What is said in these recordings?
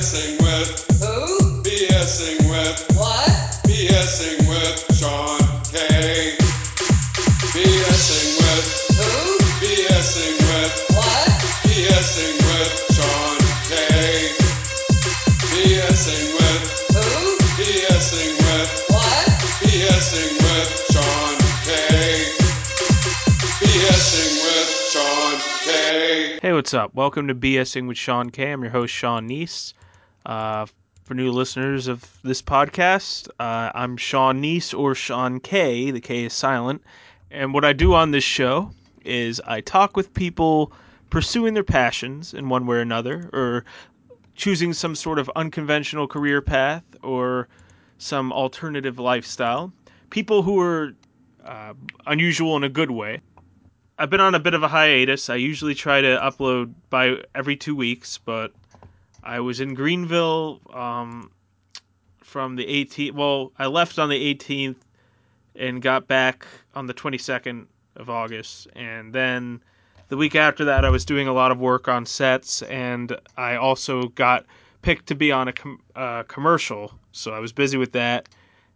BSing with, Who? BSing with, What? BSing with Sean K. BSing with, Who? BSing with, What? BSing with Sean K. BSing with, Who? BSing with, What? BSing with Sean K. BSing with Sean K. Hey, what's up? Welcome to BSing with Sean K. I'm your host, Sean Neese. Uh, for new listeners of this podcast, uh, I'm Sean Neese or Sean K. The K is silent. And what I do on this show is I talk with people pursuing their passions in one way or another, or choosing some sort of unconventional career path or some alternative lifestyle. People who are uh, unusual in a good way. I've been on a bit of a hiatus. I usually try to upload by every two weeks, but I was in Greenville um, from the 18th. Well, I left on the 18th and got back on the 22nd of August. And then the week after that, I was doing a lot of work on sets, and I also got picked to be on a com- uh, commercial. So I was busy with that.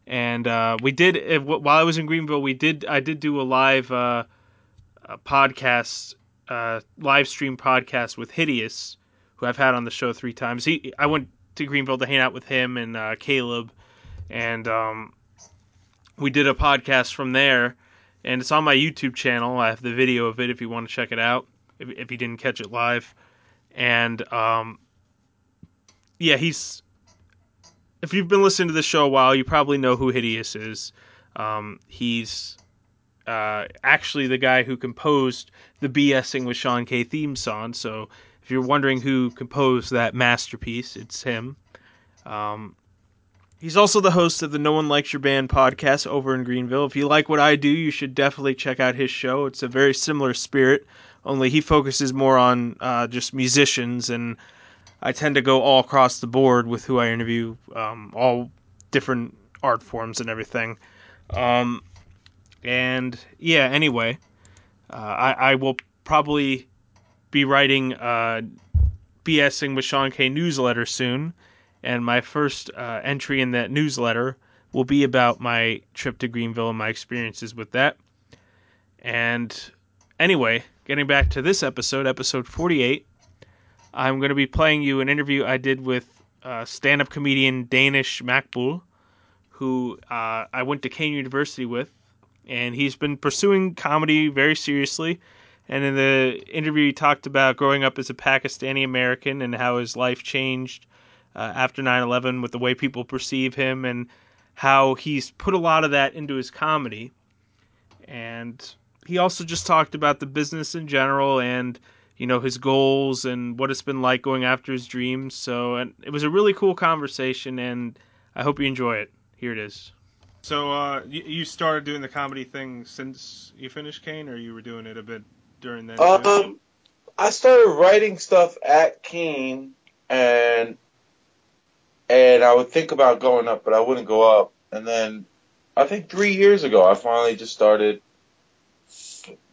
And uh, we did if, while I was in Greenville, we did I did do a live. Uh, a podcast, uh, live stream podcast with Hideous, who I've had on the show three times. He, I went to Greenville to hang out with him and uh, Caleb, and um, we did a podcast from there. And it's on my YouTube channel. I have the video of it if you want to check it out. If, if you didn't catch it live, and um, yeah, he's. If you've been listening to the show a while, you probably know who Hideous is. Um, he's uh, actually the guy who composed the BSing with Sean K theme song. So if you're wondering who composed that masterpiece, it's him. Um, he's also the host of the No One Likes Your Band podcast over in Greenville. If you like what I do, you should definitely check out his show. It's a very similar spirit, only he focuses more on uh, just musicians, and I tend to go all across the board with who I interview, um, all different art forms and everything. Um, and yeah, anyway, uh, I, I will probably be writing uh, BSing with Sean K newsletter soon. And my first uh, entry in that newsletter will be about my trip to Greenville and my experiences with that. And anyway, getting back to this episode, episode 48, I'm going to be playing you an interview I did with uh, stand up comedian Danish Maqbool, who uh, I went to Kean University with and he's been pursuing comedy very seriously. And in the interview, he talked about growing up as a Pakistani American and how his life changed uh, after 9 11 with the way people perceive him, and how he's put a lot of that into his comedy. And he also just talked about the business in general and you know his goals and what it's been like going after his dreams. So, and it was a really cool conversation, and I hope you enjoy it. Here it is. So uh, you, you started doing the comedy thing since you finished Kean, or you were doing it a bit during that? Um, I started writing stuff at Kean, and and I would think about going up, but I wouldn't go up. And then I think three years ago, I finally just started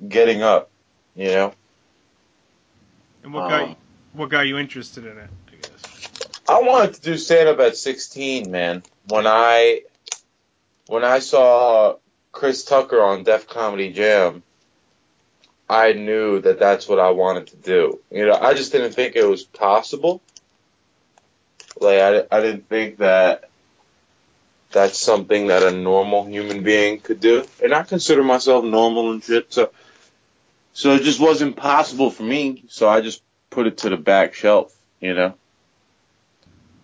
getting up. You know. And what got um, you, what got you interested in it? I guess. I wanted to do stand up at 16, man. When I when I saw Chris Tucker on Def Comedy Jam, I knew that that's what I wanted to do. You know, I just didn't think it was possible. Like I, I didn't think that that's something that a normal human being could do, and I consider myself normal and shit. So, so it just wasn't possible for me. So I just put it to the back shelf. You know.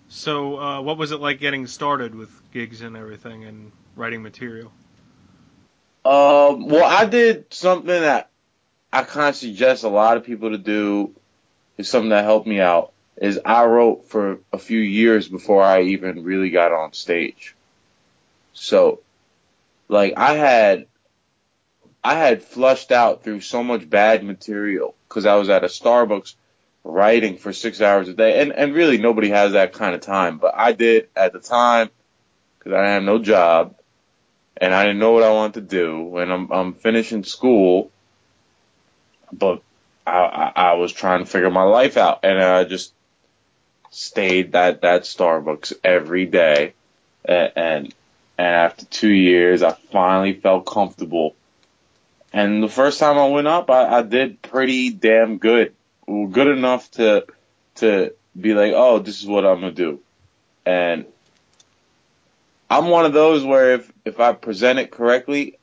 So, uh, what was it like getting started with gigs and everything and writing material? Um, well, I did something that I kind of suggest a lot of people to do. Is something that helped me out. Is I wrote for a few years before I even really got on stage. So, like, I had, I had flushed out through so much bad material because I was at a Starbucks writing for six hours a day, and and really nobody has that kind of time, but I did at the time because I had no job and I didn't know what I wanted to do, and I'm I'm finishing school, but I, I I was trying to figure my life out, and I just stayed at that Starbucks every day, and and, and after two years, I finally felt comfortable. And the first time I went up, I, I did pretty damn good, good enough to to be like, oh, this is what I'm gonna do, and I'm one of those where if if I present it correctly,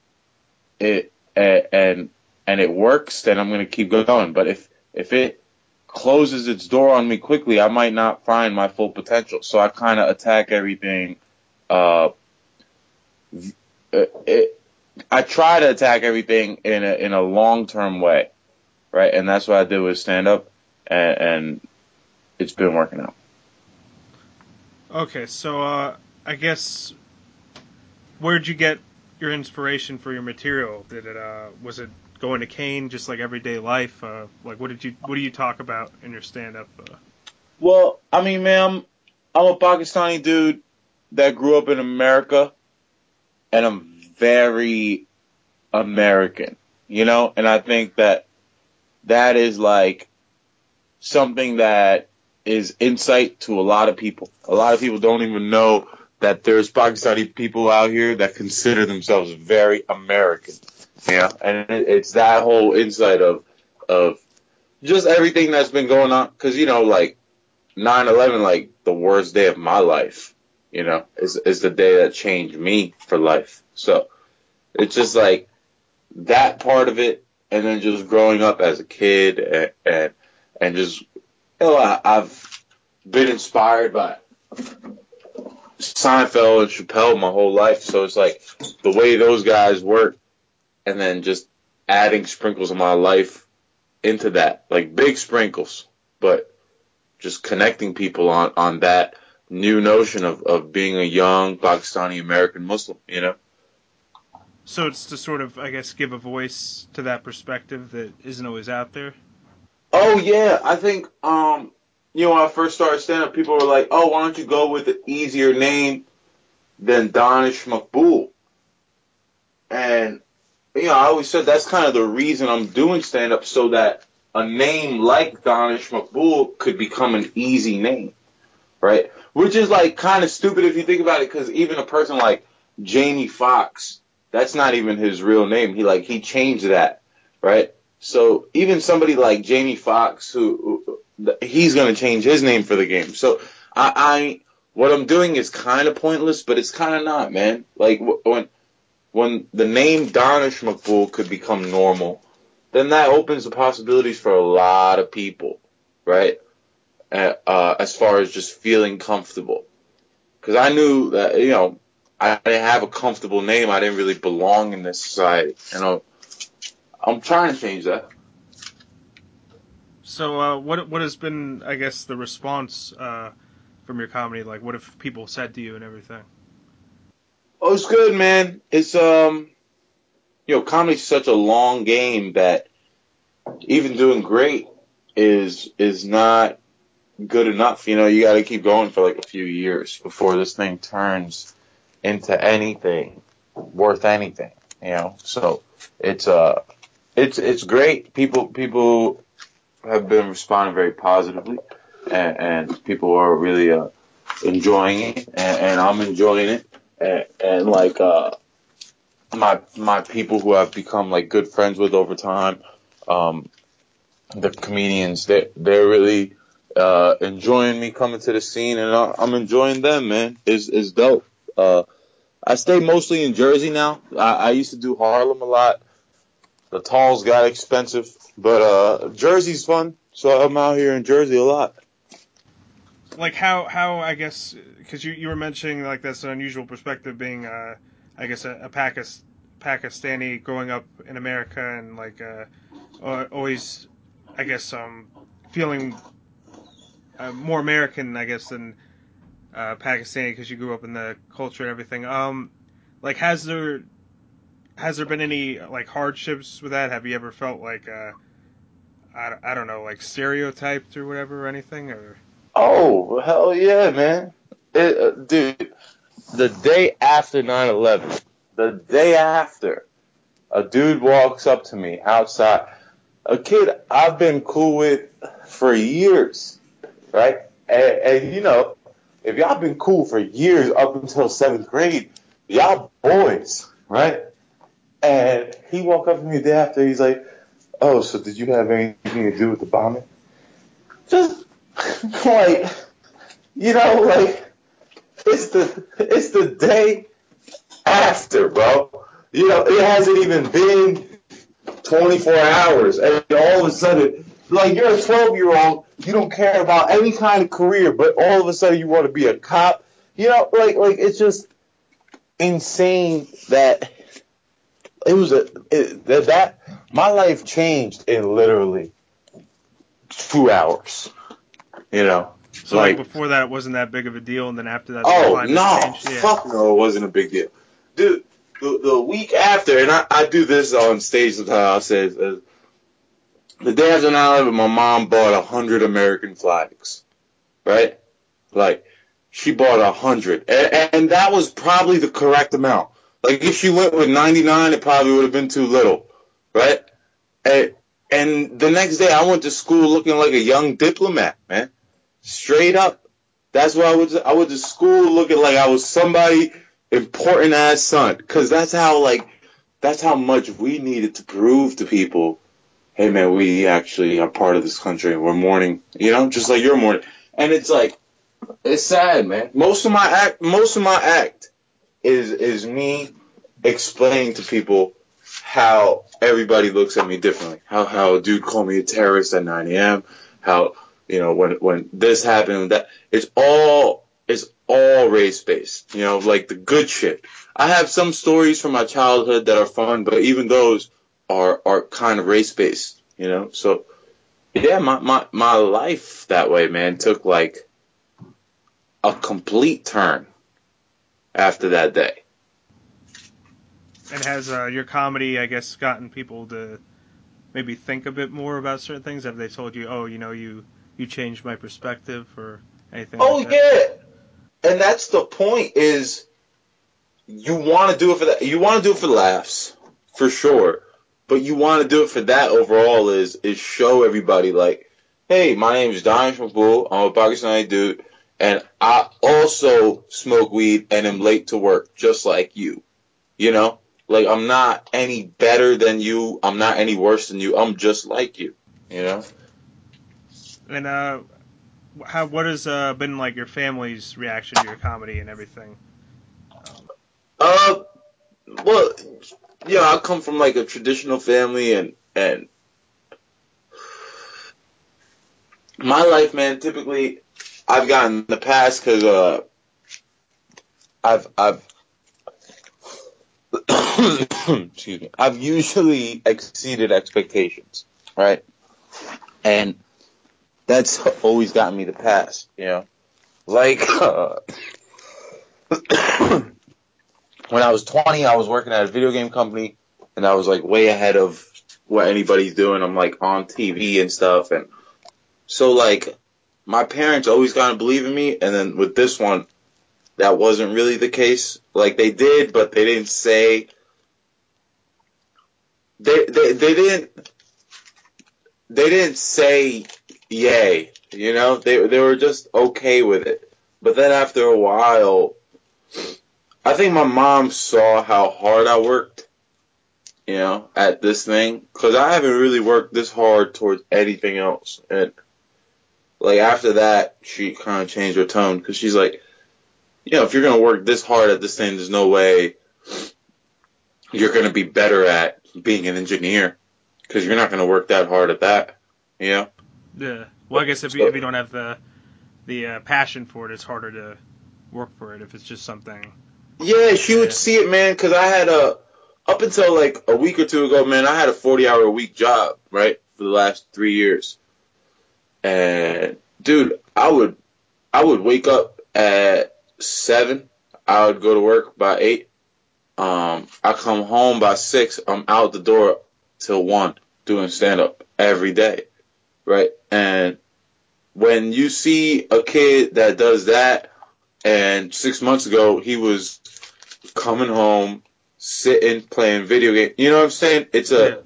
it and and it works, then I'm gonna keep going. But if if it closes its door on me quickly, I might not find my full potential. So I kind of attack everything. Uh, it, I try to attack everything in a in a long term way, right? And that's what I did with stand up, and, and it's been working out. Okay, so uh, I guess where'd you get your inspiration for your material? Did it uh, was it going to Kean, just like everyday life? Uh, like, what did you what do you talk about in your stand up? Uh? Well, I mean, man, I'm, I'm a Pakistani dude that grew up in America, and I'm very American, you know, and I think that that is like something that is insight to a lot of people. A lot of people don't even know that there's Pakistani people out here that consider themselves very American. Yeah, and it's that whole insight of of just everything that's been going on. Because you know, like 9/11, like the worst day of my life. You know, is is the day that changed me for life. So it's just like that part of it, and then just growing up as a kid, and and, and just you know, I, I've been inspired by Seinfeld and Chappelle my whole life. So it's like the way those guys work and then just adding sprinkles of my life into that, like big sprinkles, but just connecting people on, on that new notion of, of being a young Pakistani American Muslim, you know? So it's to sort of, I guess, give a voice to that perspective that isn't always out there. Oh yeah, I think um, you know when I first started stand up, people were like, "Oh, why don't you go with an easier name than Danish Maqbool?" And you know, I always said that's kind of the reason I'm doing stand up so that a name like Danish Maqbool could become an easy name, right? Which is like kind of stupid if you think about it, because even a person like Jamie Foxx, that's not even his real name. He like he changed that, right? So even somebody like Jamie Foxx, who, who he's gonna change his name for the game. So I, I what I'm doing is kind of pointless, but it's kind of not, man. Like when when the name Danish Maqbool could become normal, then that opens the possibilities for a lot of people, right? Uh, uh, as far as just feeling comfortable. Because I knew that, you know, I didn't have a comfortable name. I didn't really belong in this society. You know, I'm trying to change that. So, uh, what what has been, I guess, the response uh, from your comedy? Like, what have people said to you and everything? Oh, it's good, man. It's um, you know, comedy's such a long game that even doing great is is not good enough. You know, you got to keep going for like a few years before this thing turns into anything worth anything. You know, so it's uh, it's it's great. People people have been responding very positively, and, and people are really uh, enjoying it, and, and I'm enjoying it and, and like uh, my my people who I've become like good friends with over time, um, the comedians they they're really uh, enjoying me coming to the scene, and I'm enjoying them, man. Is is dope. Uh, I stay mostly in Jersey now. I, I used to do Harlem a lot. The tolls got expensive, but uh, Jersey's fun, so I'm out here in Jersey a lot like how how I guess because you you were mentioning like that's an unusual perspective being uh I guess a, a Pakis, Pakistani growing up in America and like uh always I guess um feeling uh, more American I guess than uh, Pakistani because you grew up in the culture and everything. Um, like has there has there been any like hardships with that? Have you ever felt like uh, I, I don't know like stereotyped or whatever or anything or Oh, hell yeah, man. It, uh, dude, the day after 9-11, the day after, a dude walks up to me outside, a kid I've been cool with for years, right? and, and you know, if y'all been cool for years up until seventh grade, y'all boys, right? And he walked up to me the day after. He's like, "Oh, so did you have anything to do with the bombing?" Just like, you know, like it's the it's the day after, bro. You know, it hasn't even been 24 hours, and all of a sudden, like you're a 12 year old, you don't care about any kind of career, but all of a sudden you want to be a cop. You know, like like it's just insane that it was a it, that, that my life changed in literally two hours. You know, So like, before that, it wasn't that big of a deal, and then after that, Oh no. Yeah. fuck no, it wasn't a big deal, dude. The, the week after, and I, I do this on stage sometimes. I say uh, the day after 9/11, my mom bought a hundred American flags, right? Like she bought a hundred, and, and that was probably the correct amount. Like if she went with 99, it probably would have been too little, right? And, and the next day, I went to school looking like a young diplomat, man. Straight up. That's why I to, I went to school looking like I was somebody important ass son. Cause that's how like, that's how much we needed to prove to people, hey man, we actually are part of this country we're mourning, you know, just like you're mourning. And it's like, it's sad, man. Most of my act, most of my act is, is me explaining to people how everybody looks at me differently. How, how a dude called me a terrorist at 9 a.m. How, you know, when when this happened, that it's all it's all race based. You know, like the good shit. I have some stories from my childhood that are fun, but even those are are kind of race based. You know, so yeah, my my my life that way, man, took like a complete turn after that day. And has uh, your comedy, I guess, gotten people to maybe think a bit more about certain things? Have they told you, oh, you know, you you changed my perspective or anything? Oh like that? yeah, and that's the point. Is you want to do it for that? You want to do it for laughs, for sure. But you want to do it for that overall. Is is show everybody like, hey, my name is Danish Bull. I'm a Pakistani dude, and I also smoke weed and am late to work, just like you. You know, like I'm not any better than you. I'm not any worse than you. I'm just like you. You know. And uh, how what has uh, been like your family's reaction to your comedy and everything? Uh, well, yeah, I come from like a traditional family, and and my life, man. Typically, I've gotten in the past because uh, I've I've excuse me. I've usually exceeded expectations, right? And that's always gotten me the pass, you know. Like uh, when I was 20, I was working at a video game company, and I was like way ahead of what anybody's doing. I'm like on TV and stuff, and so like my parents always kind of believe in me, and then with this one, that wasn't really the case. Like they did, but they didn't say. They they they didn't. They didn't say yay, you know. They they were just okay with it. But then after a while, I think my mom saw how hard I worked, you know, at this thing. Cause I haven't really worked this hard towards anything else. And like after that, she kind of changed her tone. Cause she's like, you know, if you're going to work this hard at this thing, there's no way you're going to be better at being an engineer. Cause you're not going to work that hard at that, you know? Yeah. Well, I guess if you, if you don't have the the uh, passion for it, it's harder to work for it. If it's just something. Yeah, she Yeah. would see it, man, because I had a up until like a week or two ago, man, I had a forty hour a week job, right, for the last three years. And dude, I would I would wake up at seven. I would go to work by eight. Um, I come home by six. I'm out the door till one doing stand up every day, right? And when you see a kid that does that, and six months ago he was coming home, sitting, playing video game. You know what I'm saying? It's a Yeah.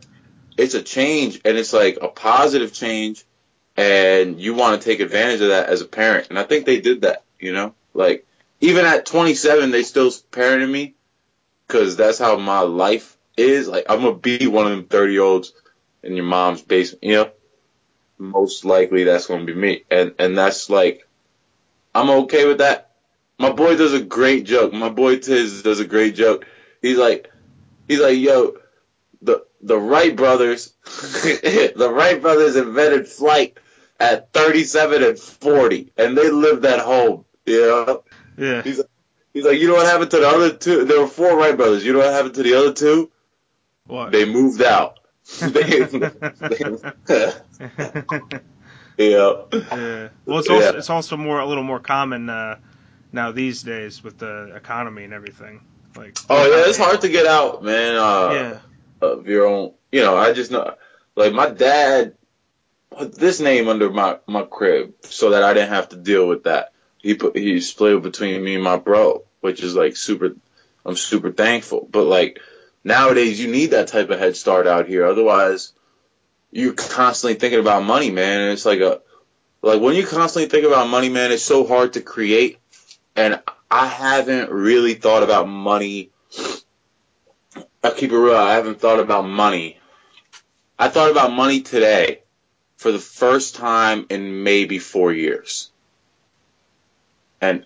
it's a change, and it's like a positive change, and you want to take advantage of that as a parent. And I think they did that, you know, like even at 27, they still parented me because that's how my life is. Like I'm gonna be one of them 30 year olds in your mom's basement, you know. Most likely that's gonna be me, and and that's like I'm okay with that. My boy does a great joke. My boy Tiz does a great joke. He's like, he's like, yo, the the Wright brothers, the Wright brothers invented flight at 37 and 40, and they lived at home. You know, Yeah. he's he's like, you know what happened to the other two? There were four Wright brothers. You know what happened to the other two? What? They moved out. They- yeah. Yeah. Well, it's also Yeah. it's also more a little more common uh, now these days with the economy and everything. Like. Oh yeah, it's hard to get out, man. Uh, Yeah. of your own. You know, I just know, like my dad put this name under my my crib so that I didn't have to deal with that. He put he split between me and my bro, which is like super. I'm super thankful, but like nowadays you need that type of head start out here. Otherwise, you're constantly thinking about money, man. And it's like a like when you constantly think about money, man, it's so hard to create. And I haven't really thought about money I keep it real. I haven't thought about money. I thought about money today for the first time in maybe four years. And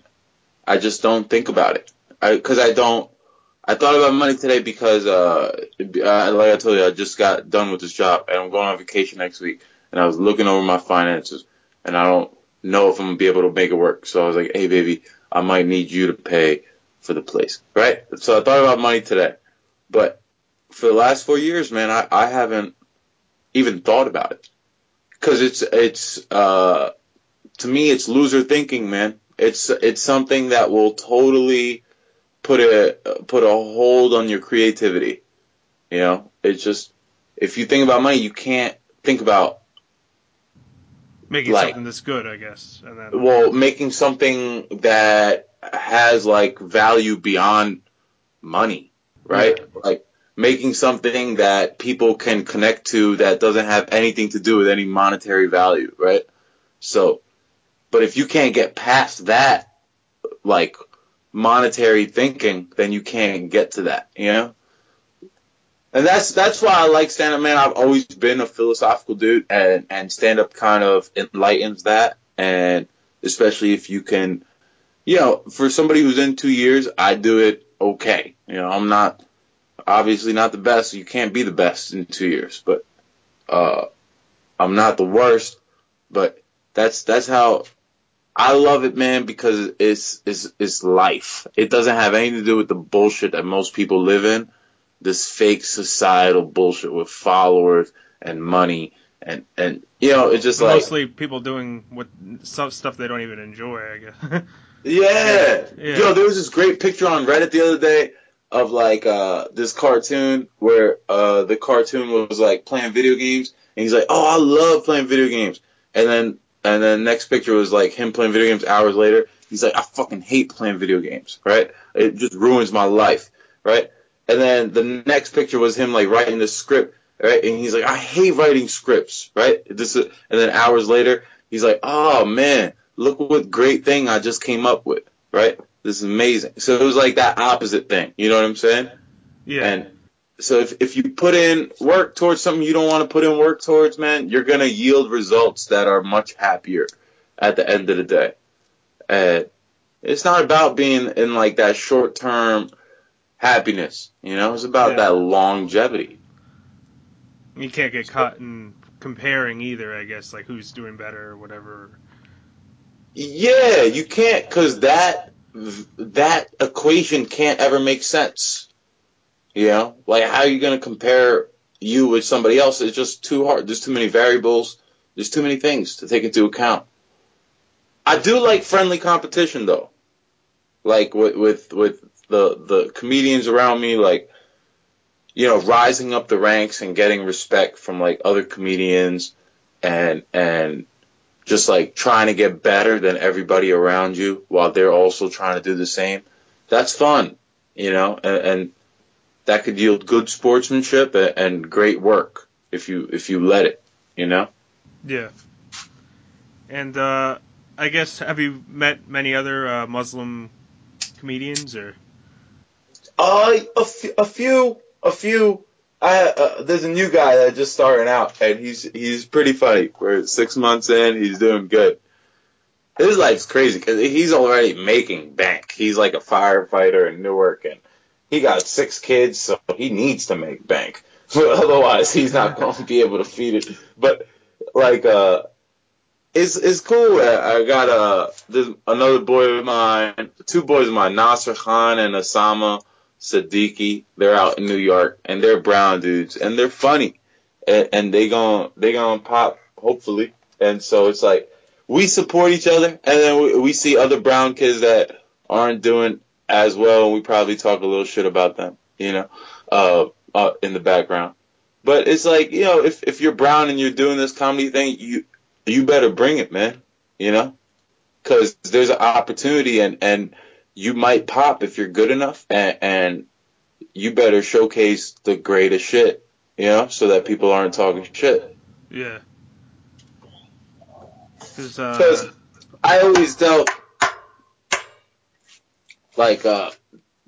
I just don't think about it. I, cause I don't, I thought about money today because, uh, I, like I told you, I just got done with this job and I'm going on vacation next week and I was looking over my finances and I don't know if I'm gonna be able to make it work. So I was like, hey baby, I might need you to pay for the place. Right? So I thought about money today. But for the last four years, man, I, I haven't even thought about it because it's it's uh, to me it's loser thinking, man. It's it's something that will totally put a put a hold on your creativity. You know, it's just if you think about money, you can't think about Making like- something that's good, I guess. And then. well making something that has like value beyond money, right? Like making something that people can connect to that doesn't have anything to do with any monetary value, right? So, but if you can't get past that, like monetary thinking, then you can't get to that, you know? And that's that's why I like stand up, man. I've always been a philosophical dude, and and stand up kind of enlightens that, and especially if you can, you know, for somebody who's in two years, I do it okay. You know, I'm not obviously not the best. You can't be the best in two years, but uh, I'm not the worst. But that's that's how I love it, man, because it's it's it's life. It doesn't have anything to do with the bullshit that most people live in. This fake societal bullshit with followers and money and and you know it's just like Mostly people doing what some stuff they don't even enjoy, I guess. Yeah. Yeah. Yo, there was this great picture on Reddit the other day of like uh this cartoon where uh the cartoon was like playing video games and he's like, "Oh, I love playing video games." And then and then next picture was like him playing video games hours later. He's like, "I fucking hate playing video games." Right? It just ruins my life, right? And then the next picture was him like writing the script, right? And he's like, "I hate writing scripts." Right? This is, and then hours later, he's like, "Oh man, look what great thing I just came up with." Right? This is amazing. So it was like that opposite thing. You know what I'm saying? yeah. And so if, if you put in work towards something you don't want to put in work towards, man, you're going to yield results that are much happier at the end of the day. And it's not about being in like that short term happiness, you know, it's about Yeah. that longevity. you can't get caught in comparing either, I guess, like who's doing better or whatever. Yeah, you can't cuz that that equation can't ever make sense. You know, like how are you going to compare you with somebody else? It's just too hard. There's too many variables. There's too many things to take into account. I do like friendly competition though. Like with with with the the comedians around me like you know, rising up the ranks and getting respect from like other comedians and and just like trying to get better than everybody around you while they're also trying to do the same. That's fun, you know, and, and that could yield good sportsmanship and, and great work if you if you let it, you know. Yeah. And uh, I guess have you met many other uh, Muslim comedians or? Uh, a, f- a few, a few. I uh, there's a new guy that just starting out, and he's he's pretty funny. We're six months in, he's doing good. His life's crazy because he's already making bank. He's like a firefighter in Newark, and he got six kids, so he needs to make bank. Otherwise, he's not going to be able to feed it. But like, uh, it's it's cool. I got uh, there's another boy of mine, two boys of mine, Nasser Khan and Osama Siddiqui. They're out in New York, and they're brown dudes, and they're funny, and, and they gon' they gonna pop hopefully. And so it's like we support each other, and then we, we see other brown kids that aren't doing as well, and we probably talk a little shit about them, you know, uh, uh, in the background. But it's like, you know, if, if you're brown and you're doing this comedy thing, you, you better bring it, man, you know, cause there's an opportunity and, and you might pop if you're good enough and, and you better showcase the greatest shit, you know, so that people aren't talking shit. Yeah. Cause, uh, I always tell, like, uh,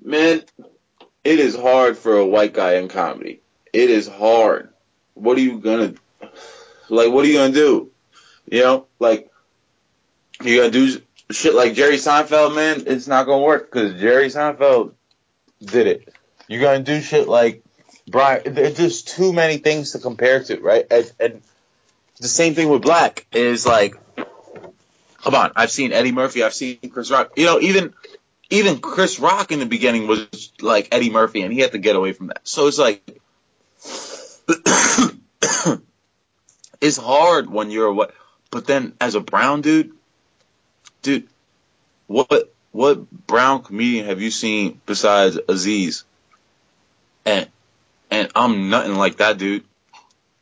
man, it is hard for a white guy in comedy. It is hard. What are you gonna, like, what are you gonna do? You know, like, you gonna do shit like Jerry Seinfeld, man? It's not gonna work because Jerry Seinfeld did it. You're gonna do shit like Brian. There's just too many things to compare to, right? And, and the same thing with Black is like, come on, I've seen Eddie Murphy, I've seen Chris Rock. You know, even even Chris Rock in the beginning was like Eddie Murphy, and he had to get away from that. So it's like, it's hard when you're a what, but then as a brown dude, dude, what what brown comedian have you seen besides Aziz? And and I'm nothing like that dude,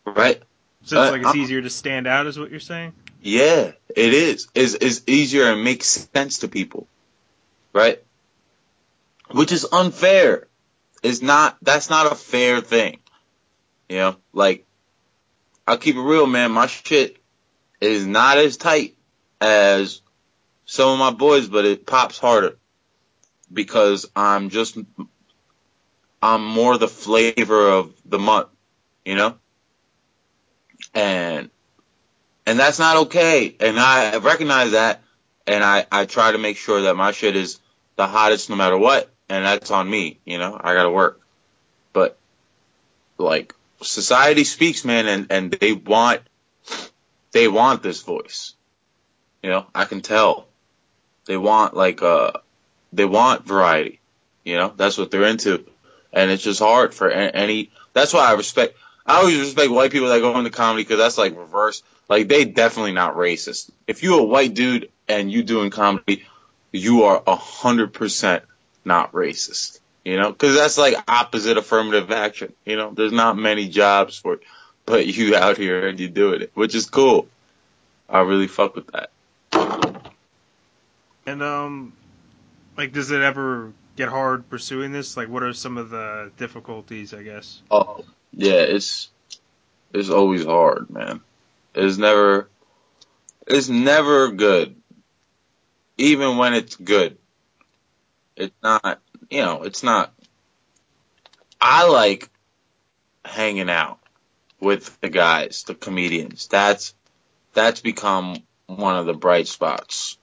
right? so it's uh, like it's I'm- easier to stand out, is what you're saying? Yeah, it is. It's, it's easier and makes sense to people, right? Which is unfair. It's not. That's not a fair thing. You know, like I'll keep it real, man. My shit is not as tight as some of my boys, but it pops harder because I'm just I'm more the flavor of the month, you know, and and that's not okay. And I recognize that, and I I try to make sure that my shit is the hottest no matter what, and that's on me. You know, I gotta work, but like society speaks, man, and and they want they want this voice. You know, I can tell they want like uh they want variety. You know, that's what they're into, and it's just hard for any. That's why I respect. I always respect white people that go into comedy because that's like reverse. Like they definitely not racist. If you're a white dude and you doing comedy, you are a hundred percent not racist. You know, because that's like opposite affirmative action. You know, there's not many jobs for, it, but you out here and you doing it, which is cool. I really fuck with that. And um, like, does it ever get hard pursuing this? Like, what are some of the difficulties? I guess. Oh, yeah, it's it's always hard, man. It's never it's never good. Even when it's good. It's not, you know, it's not I like hanging out with the guys, the comedians. That's that's become one of the bright spots.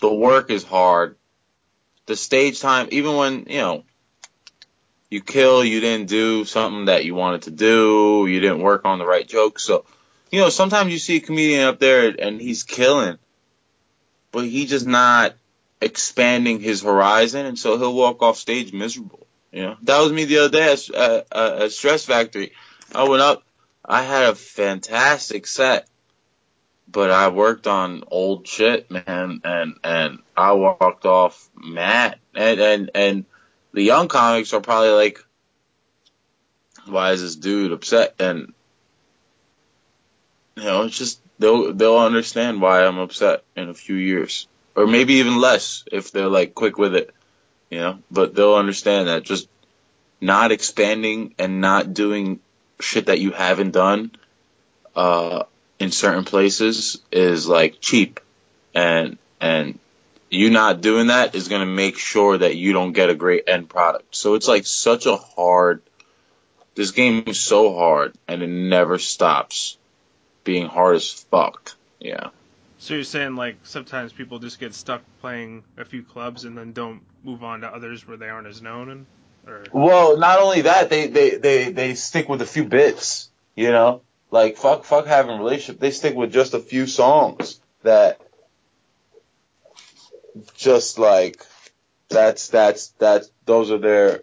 The work is hard. The stage time, even when, you know, you kill, you didn't do something that you wanted to do, you didn't work on the right joke. So, you know, sometimes you see a comedian up there and he's killing, but he just not expanding his horizon, and so he'll walk off stage miserable. You know, that was me the other day at, at, at Stress Factory. I went up, I had a fantastic set, but I worked on old shit, man, and and I walked off mad, and and and the young comics are probably like, why is this dude upset? And you know, it's just they'll they'll understand why I'm upset in a few years, or maybe even less if they're like quick with it, you know. But they'll understand that just not expanding and not doing shit that you haven't done, uh, in certain places is like cheap, and and you not doing that is gonna make sure that you don't get a great end product. So it's like such a hard. This game is so hard, and it never stops being hard as fuck. Yeah. So you're saying like sometimes people just get stuck playing a few clubs and then don't move on to others where they aren't as known and or Well, not only that, they they they they stick with a few bits. You know, like fuck fuck having a relationship. They stick with just a few songs that just like that's that's that's those are their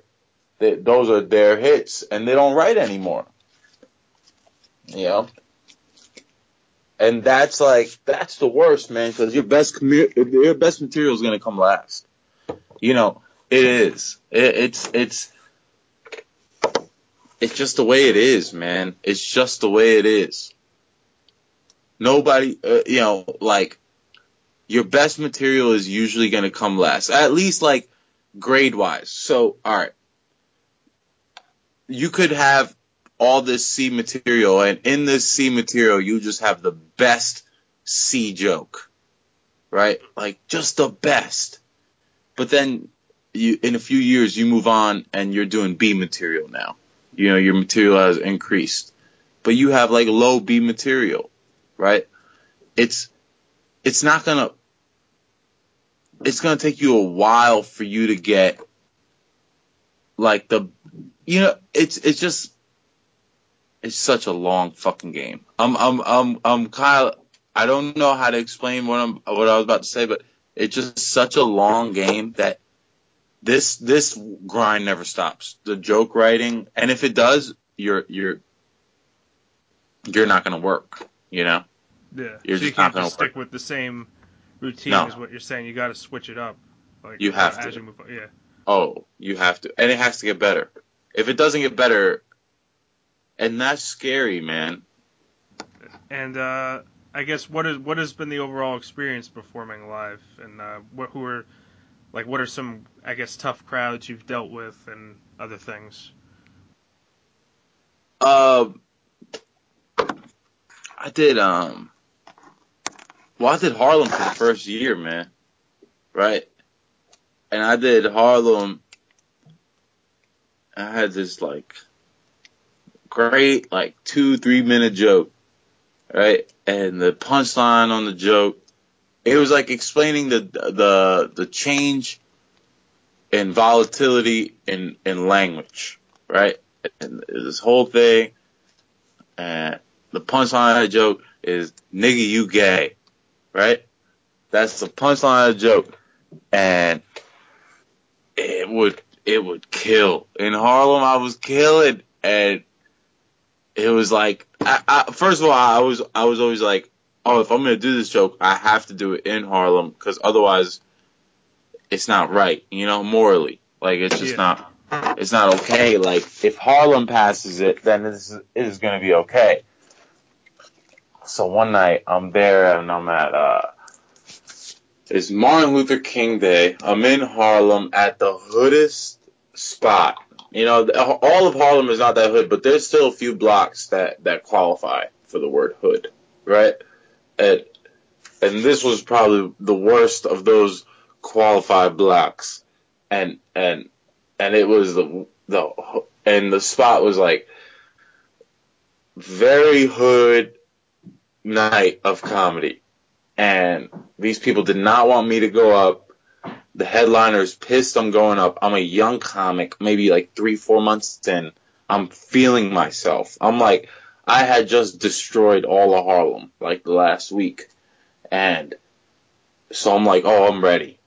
they, those are their hits, and they don't write anymore. You know. And that's like that's the worst, man, because your best commu- your best material is gonna come last. You know, it is. It, it's it's it's just the way it is, man. It's just the way it is. Nobody, uh, you know, like your best material is usually going to come last, at least like grade wise. So, all right, you could have all this C material, and in this C material, you just have the best C joke, right? Like just the best. But then you, in a few years, you move on and you're doing B material now. You know, your material has increased, but you have like low B material, right? It's, it's not gonna, it's gonna take you a while for you to get like the, you know, it's, it's just, it's such a long fucking game. I'm, I'm, I'm, I'm of, I don't know how to explain what I'm, what I was about to say, but it's just such a long game that this this grind never stops. The joke writing, and if it does, you're you're you're not gonna work. You know. yeah. You're so you can't just stick work. with the same routine No. as what you're saying. You got to switch it up. Like You have as to. you. Yeah. Oh, you have to, and it has to get better. If it doesn't get better, and that's scary, man. And uh, I guess what is what has been the overall experience performing live, and uh, what who are like what are some I guess tough crowds you've dealt with and other things. Um, I did um, well, I did Harlem for the first year, man. Right, and I did Harlem. I had this like great like two three minute joke, right, and the punchline on the joke, it was like explaining the the the change in volatility in in language, right, and this whole thing, and the punchline of the joke is nigga you gay, right? That's the punchline of the joke, and it would it would kill in Harlem. I was killing, and it was like I, I, first of all I was I was always like, oh, if I'm gonna do this joke, I have to do it in Harlem because otherwise, it's not right, you know, morally. Like it's just Yeah. not it's not okay. Like if Harlem passes it, then it is, it is gonna be okay. So one night I'm there and I'm at uh it's Martin Luther King Day. I'm in Harlem at the hoodest spot. You know, all of Harlem is not that hood, but there's still a few blocks that that qualify for the word hood, right? And and this was probably the worst of those qualified blocks, and and and it was the the and the spot was like very hood night of comedy, and these people did not want me to go up. The headliner's pissed I'm going up. I'm a young comic, maybe like three, four months in. I'm feeling myself. I'm like, I had just destroyed all of Harlem like the last week. And so I'm like, oh, I'm ready.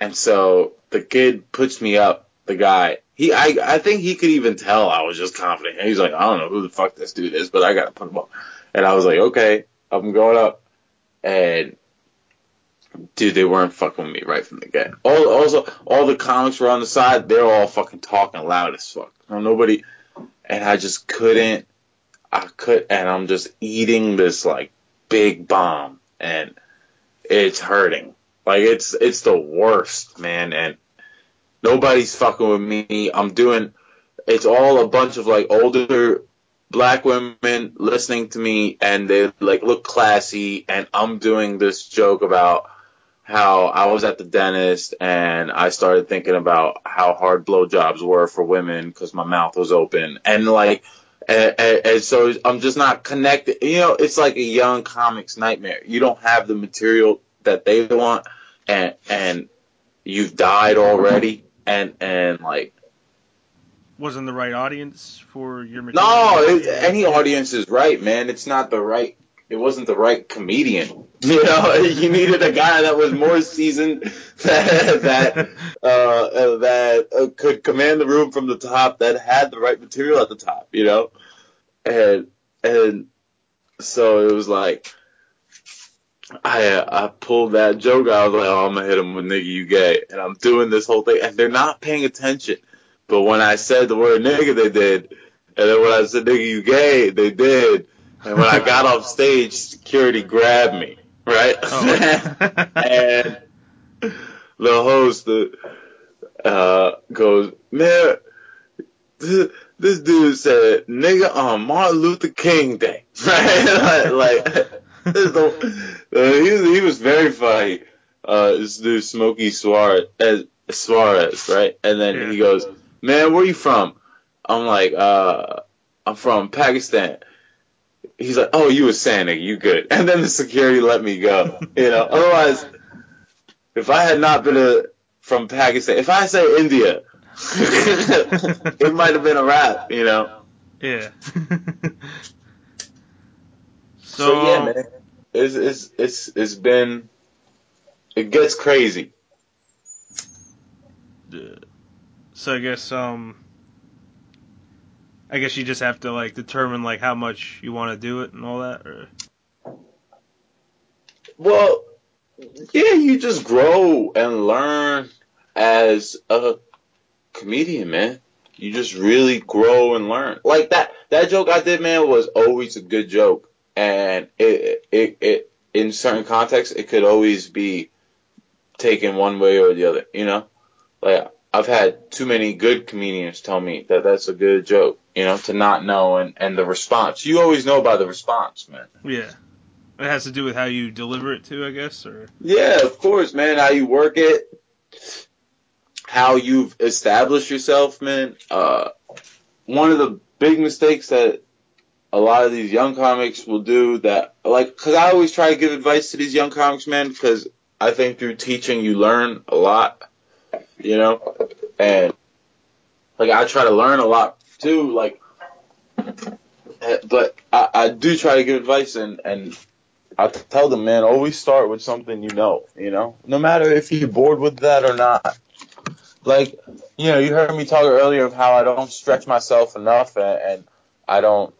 And so the kid puts me up, the guy. He, I, I think he could even tell I was just confident. And he's like, I don't know who the fuck this dude is, but I gotta put him up. And I was like, okay, I'm going up. And dude, they weren't fucking with me right from the get. All, also, all the comics were on the side. They're all fucking talking loud as fuck. Nobody, and I just couldn't. I could, and I'm just eating this like big bomb, and it's hurting. Like it's it's the worst, man. And nobody's fucking with me. I'm doing. It's all a bunch of like older black women listening to me and they like look classy and I'm doing this joke about how I was at the dentist and I started thinking about how hard blowjobs were for women because my mouth was open and like and, and, and, so I'm just not connected. You know, it's like a young comics nightmare. You don't have the material that they want, and and you've died already, and and like wasn't the right audience for your material. No, it, any audience is right, man. It's not the right. It wasn't the right comedian. You know, you needed a guy that was more seasoned, that that uh, that uh, could command the room from the top, that had the right material at the top. You know, and and so it was like. I I pulled that joke. I was like, "Oh, I'm gonna hit him with nigga, you gay," and I'm doing this whole thing, and they're not paying attention. But when I said the word nigga, they did. And then when I said nigga, you gay, they did. And when I got off stage, security grabbed me, right? Oh. and the host uh, goes, man, this, this dude said nigga on Martin Luther King Day, right? like, the, uh, he, he was very funny. Uh, this dude, Smokey Suarez, Suarez, right? And then yeah. he goes, man, where you from? I'm like, uh, I'm from Pakistan. He's like, oh, you a Santa, you good. And then the security let me go. You know, otherwise, if I had not been a, from Pakistan, if I say India, it might have been a wrap, you know? Yeah. so, so, yeah, man, it's, it's, it's, it's been, it gets crazy. So I guess um I guess you just have to like determine like how much you want to do it and all that or Well, yeah, you just grow and learn as a comedian, man. You just really grow and learn. Like that that joke I did, man, was always a good joke. And it it it in certain contexts it could always be taken one way or the other, you know? Like I've had too many good comedians tell me that that's a good joke, you know, to not know and, and the response. You always know by the response, man. Yeah. It has to do with how you deliver it too, I guess, or Yeah, of course, man. How you work it, how you've established yourself, man. Uh, one of the big mistakes that a lot of these young comics will do that, like, cause I always try to give advice to these young comics, man, because I think through teaching you learn a lot you know, and like I try to learn a lot too, like, eh, but I, I do try to give advice and and I tell them, man, always start with something you know, you know, no matter if you're bored with that or not. Like, you know, you heard me talk earlier of how I don't stretch myself enough and, and I don't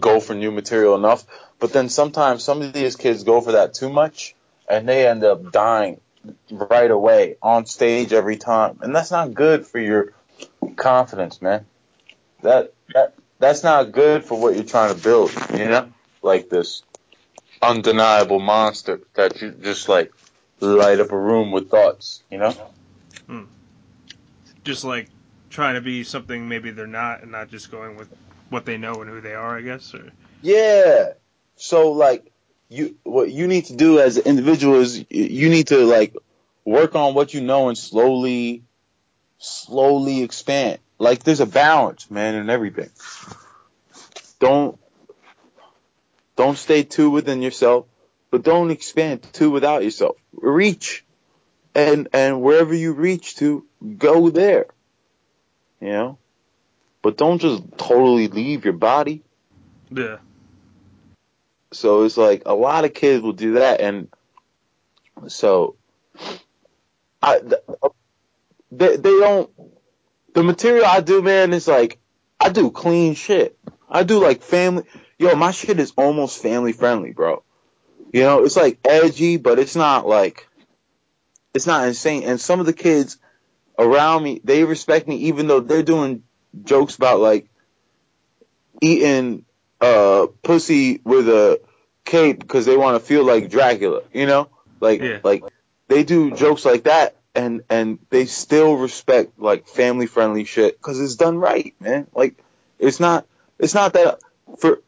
go for new material enough. But then sometimes some of these kids go for that too much and they end up dying right away on stage every time, and that's not good for your confidence, man. That that that's not good for what you're trying to build, you know, like this undeniable monster that you just like light up a room with thoughts, you know. Hmm. Just like trying to be something maybe they're not, and not just going with what they know and who they are, I guess. Or yeah. So like you what you need to do as an individual is you need to like work on what you know and slowly slowly expand. Like there's a balance, man, in everything. Don't don't stay too within yourself, but don't expand too without yourself. Reach. And and wherever you reach to, go there. You know? But don't just totally leave your body. Yeah. So it's like a lot of kids will do that, and so I they they don't. The material I do, man, is like I do clean shit. I do like family. Yo, my shit is almost family friendly, bro. You know, it's like edgy, but it's not like it's not insane. And some of the kids around me, they respect me, even though they're doing jokes about like eating uh pussy with a cape because they want to feel like Dracula, you know? Like yeah. like they do jokes like that and and they still respect like family friendly shit cuz it's done right, man. Like it's not it's not that for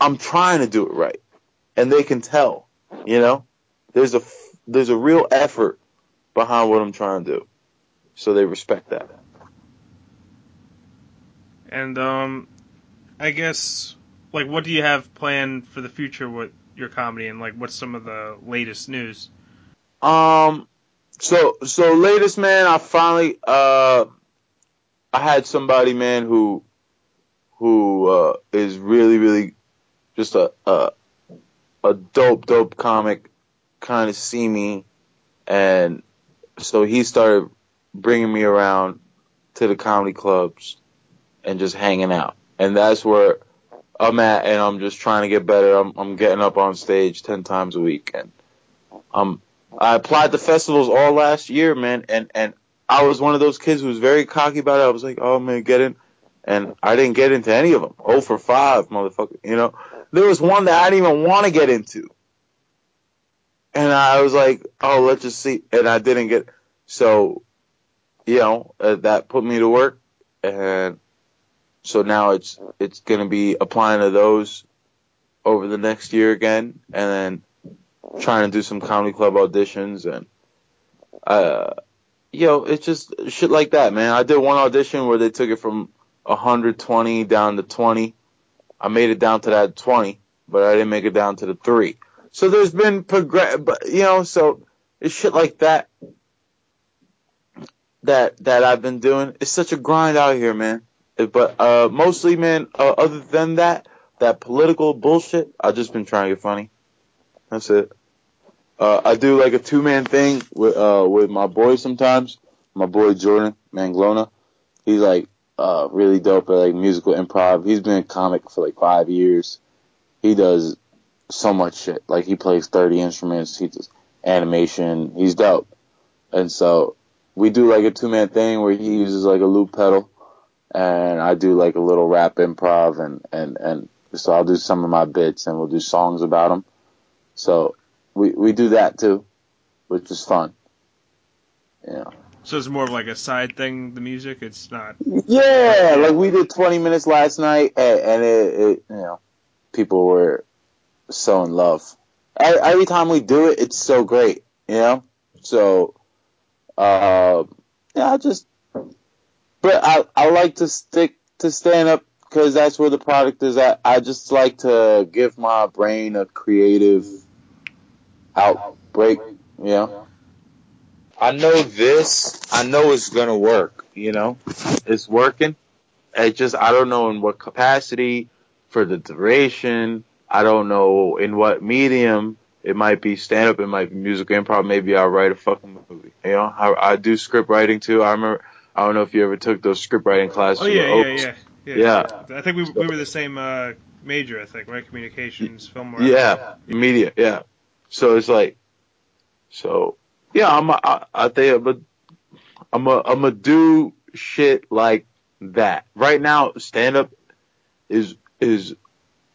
I'm trying to do it right, and they can tell. You know, there's a there's a real effort behind what I'm trying to do, so they respect that. And um, I guess like what do you have planned for the future with your comedy, and like what's some of the latest news? Um, so so latest man, I finally uh, I had somebody man who who uh, is really really just a a, a dope dope comic, kind of see me, and so he started bringing me around to the comedy clubs and just hanging out, and that's where I'm at, and I'm just trying to get better. I'm I'm getting up on stage ten times a week, and I'm I applied to festivals all last year, man, and and I was one of those kids who was very cocky about it. I was like, oh, I'm get in, and I didn't get into any of them. Oh for five, motherfucker. You know, there was one that I didn't even want to get into, and I was like, oh, let's just see, and I didn't get. So, you know, uh, that put me to work, and so now it's it's gonna be applying to those over the next year again, and then trying to do some comedy club auditions and uh you know it's just shit like that man. I did one audition where they took it from 120 down to 20 i made it down to that 20 but i didn't make it down to the 3 so there's been progress but you know so it's shit like that that that i've been doing. It's such a grind out here man. But uh mostly man uh, other than that that political bullshit i've just been trying to get funny. That's it uh, I do like a two man thing with uh, with my boy sometimes. My boy Jordan Manglona. He's like uh, really dope at like musical improv. He's been a comic for like five years. He does so much shit. Like he plays thirty instruments. He does animation. He's dope. And so we do like a two man thing where he uses like a loop pedal, and I do like a little rap improv, and and and so I'll do some of my bits, and we'll do songs about them. So we we do that too, which is fun. Yeah. So it's more of like a side thing, the music. It's not. Yeah, like we did 20 minutes last night, and, and it, it, you know, people were so in love. Every time we do it, it's so great, you know. So, uh, yeah, I just, but I I like to stick to stand up because that's where the product is at. I just like to give my brain a creative outbreak, you know. I know this, I know it's gonna work, you know. It's working. It just, I don't know in what capacity, for the duration, I don't know in what medium. It might be stand up, it might be music improv, maybe I'll write a fucking movie. You know, I, I do script writing too. I remember, I don't know if you ever took those script writing classes. Oh yeah, yeah, yeah, yeah, Yeah. I think we we were the same uh, major. I think right, communications, film. whatever. Yeah, media. Yeah. So it's like, so yeah, I'm a, I, I think I'm a, I'm a, I'm a do shit like that. Right now, stand up is is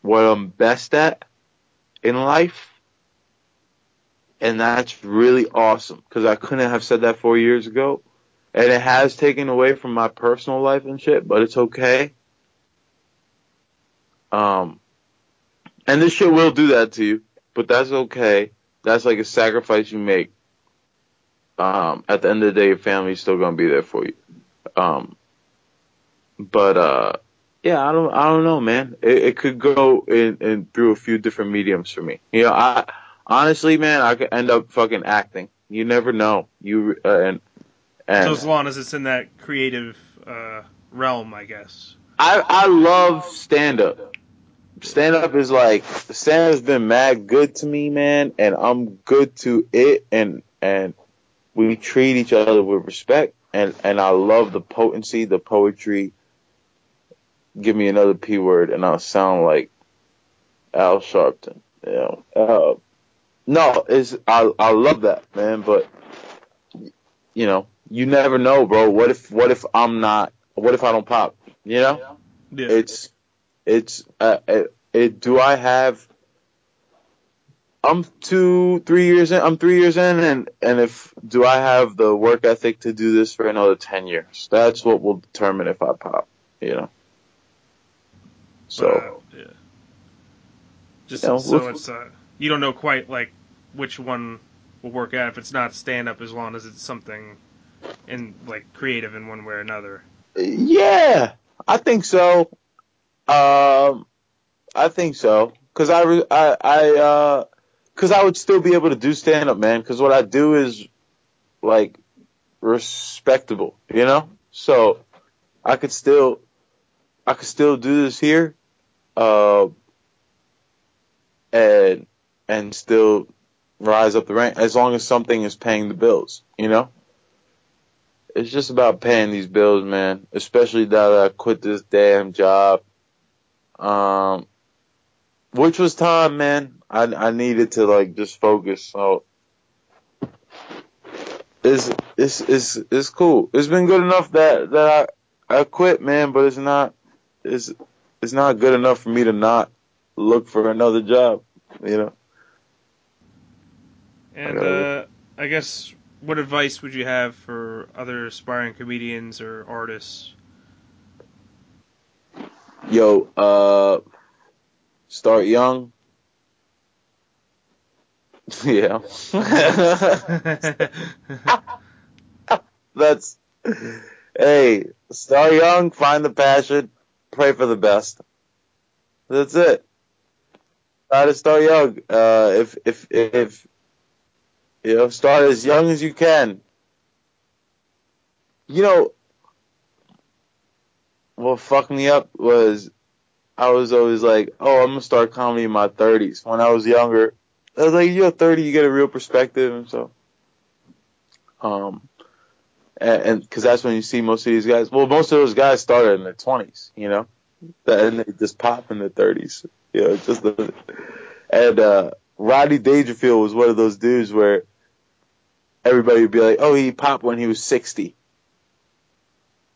what I'm best at in life, and that's really awesome because I couldn't have said that four years ago, and it has taken away from my personal life and shit, but it's okay. Um, and this shit will do that to you, but that's okay. That's like a sacrifice you make. Um, at the end of the day, your family's still gonna be there for you. Um, but uh, yeah, I don't, I don't know, man. It, it could go in, in through a few different mediums for me. You know, I honestly, man, I could end up fucking acting. You never know. You uh, and and So as long as it's in that creative uh, realm, I guess. I I love stand up. Stand up is like stand up's been mad good to me, man, and I'm good to it and and we treat each other with respect and and I love the potency, the poetry. Give me another P word and I'll sound like Al Sharpton. You know. Uh, no, it's I I love that, man, but you know, you never know, bro. What if what if I'm not what if I don't pop? You know? Yeah. it's it's uh, it, it do I have I'm two three years in I'm three years in and and if do I have the work ethic to do this for another ten years that's what will determine if I pop you know So Uh, yeah. Just You know, so it's uh, you don't know quite like which one will work out if it's not stand up as long as it's something in like creative in one way or another. yeah, I think so. Um, I think so because I re- I I uh because I would still be able to do stand up, man. Because what I do is like respectable, you know. So I could still I could still do this here, uh, and and still rise up the rank as long as something is paying the bills, you know. It's just about paying these bills, man. Especially now that I quit this damn job. Um, which was time, man. I I needed to like just focus. So it's it's it's it's cool. It's been good enough that that I I quit, man. But it's not it's it's not good enough for me to not look for another job. You know. And got uh, I guess what advice would you have for other aspiring comedians or artists? Yo, uh, start young. yeah. That's, hey, start young, find the passion, pray for the best. That's it. Try to start young. Uh, if, if, if, you know, start as young as you can. You know, what fucked me up was I was always like, oh, I'm gonna start comedy in my 30s. When I was younger, I was like, you're 30, you get a real perspective and so. Um, and because that's when you see most of these guys. Well, most of those guys started in their 20s, you know, and they just pop in their 30s. You know, just the, and uh, Rodney Dangerfield was one of those dudes where everybody would be like, oh, he popped when he was 60.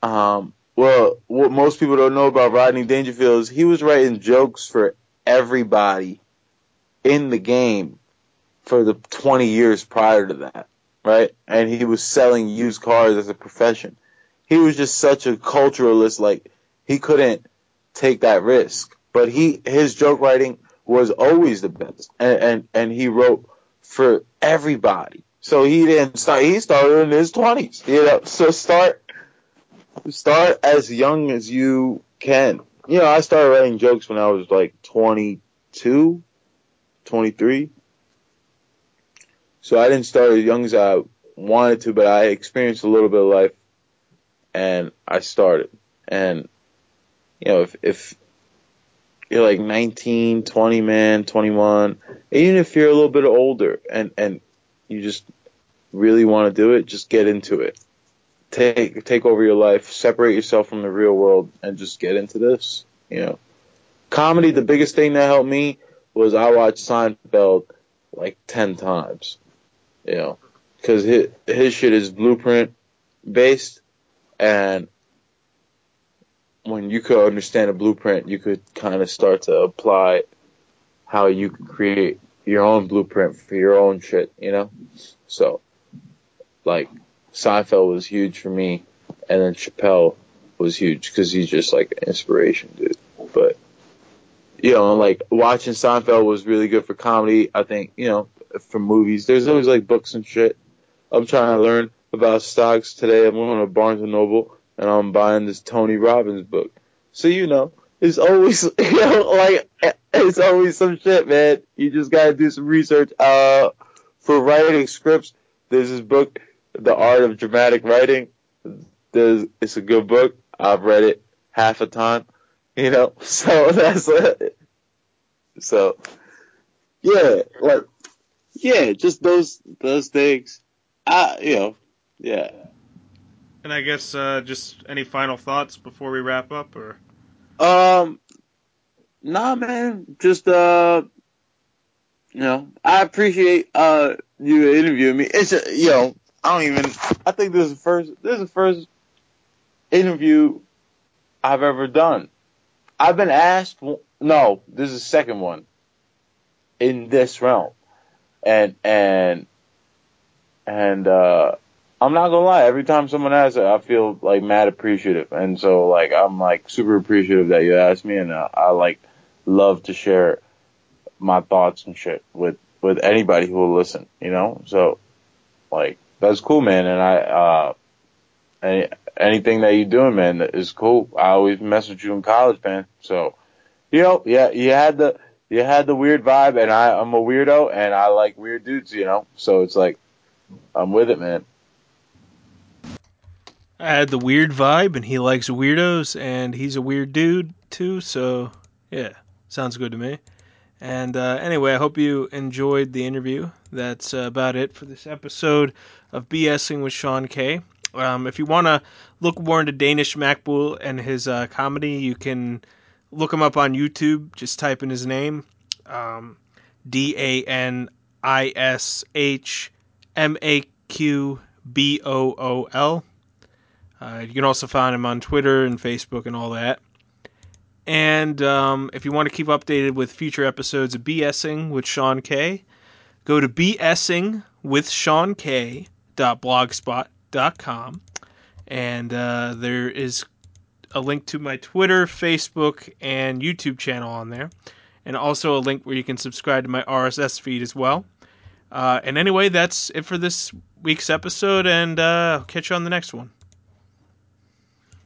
Um, well, what most people don't know about Rodney Dangerfield is he was writing jokes for everybody in the game for the 20 years prior to that, right? And he was selling used cars as a profession. He was just such a culturalist, like he couldn't take that risk. But he, his joke writing was always the best, and and, and he wrote for everybody. So he didn't start. He started in his 20s, you know. So start start as young as you can. You know, I started writing jokes when I was like 22, 23. So I didn't start as young as I wanted to, but I experienced a little bit of life and I started. And, you know, if, if you're like 19, 20, man, 21, even if you're a little bit older and, and you just really want to do it, just get into it take take over your life, separate yourself from the real world, and just get into this. You know, comedy. The biggest thing that helped me was I watched Seinfeld like ten times. You know, because his his shit is blueprint based, and when you could understand a blueprint, you could kind of start to apply how you could create your own blueprint for your own shit. You know, so like Seinfeld was huge for me, and then Chappelle was huge because he's just like an inspiration, dude. But you know, like watching Seinfeld was really good for comedy. I think you know for movies, there's always like books and shit. I'm trying to learn about stocks today. I'm going to Barnes and Noble and I'm buying this Tony Robbins book. So you know, it's always you know like it's always some shit, man. You just gotta do some research. Uh, for writing scripts, there's this book the Art of Dramatic Writing. There's, it's a good book. I've read it half a time, you know. So that's it. So yeah, like yeah, just those those things. I you know yeah. And I guess uh, just any final thoughts before we wrap up, or Um, nah, man. Just uh, you know, I appreciate uh you interviewing me. It's a, you know, I don't even. I think this is the first. This is the first interview I've ever done. I've been asked. No, this is the second one in this realm, and and and uh, I'm not gonna lie. Every time someone asks it, I feel like mad appreciative, and so like I'm like super appreciative that you asked me, and uh, I like love to share my thoughts and shit with with anybody who will listen. You know, so like that's cool, man. And I uh, any, anything that you're doing, man, is cool. I always mess with you in college, man. So you know, yeah, you had the you had the weird vibe, and I I'm a weirdo, and I like weird dudes. You know, so it's like I'm with it, man. I had the weird vibe, and he likes weirdos, and he's a weird dude too. So yeah, sounds good to me. And uh, anyway, I hope you enjoyed the interview. That's uh, about it for this episode of BSing with Sean K. Um, if you want to look more into Danish Maqbool and his uh, comedy, you can look him up on YouTube. Just type in his name um, D A N I S H M A Q B O O L. Uh, you can also find him on Twitter and Facebook and all that. And um, if you want to keep updated with future episodes of BSing with Sean K, go to bsingwithseank.blogspot.com. And uh, there is a link to my Twitter, Facebook, and YouTube channel on there. And also a link where you can subscribe to my RSS feed as well. Uh, and anyway, that's it for this week's episode, and uh, I'll catch you on the next one.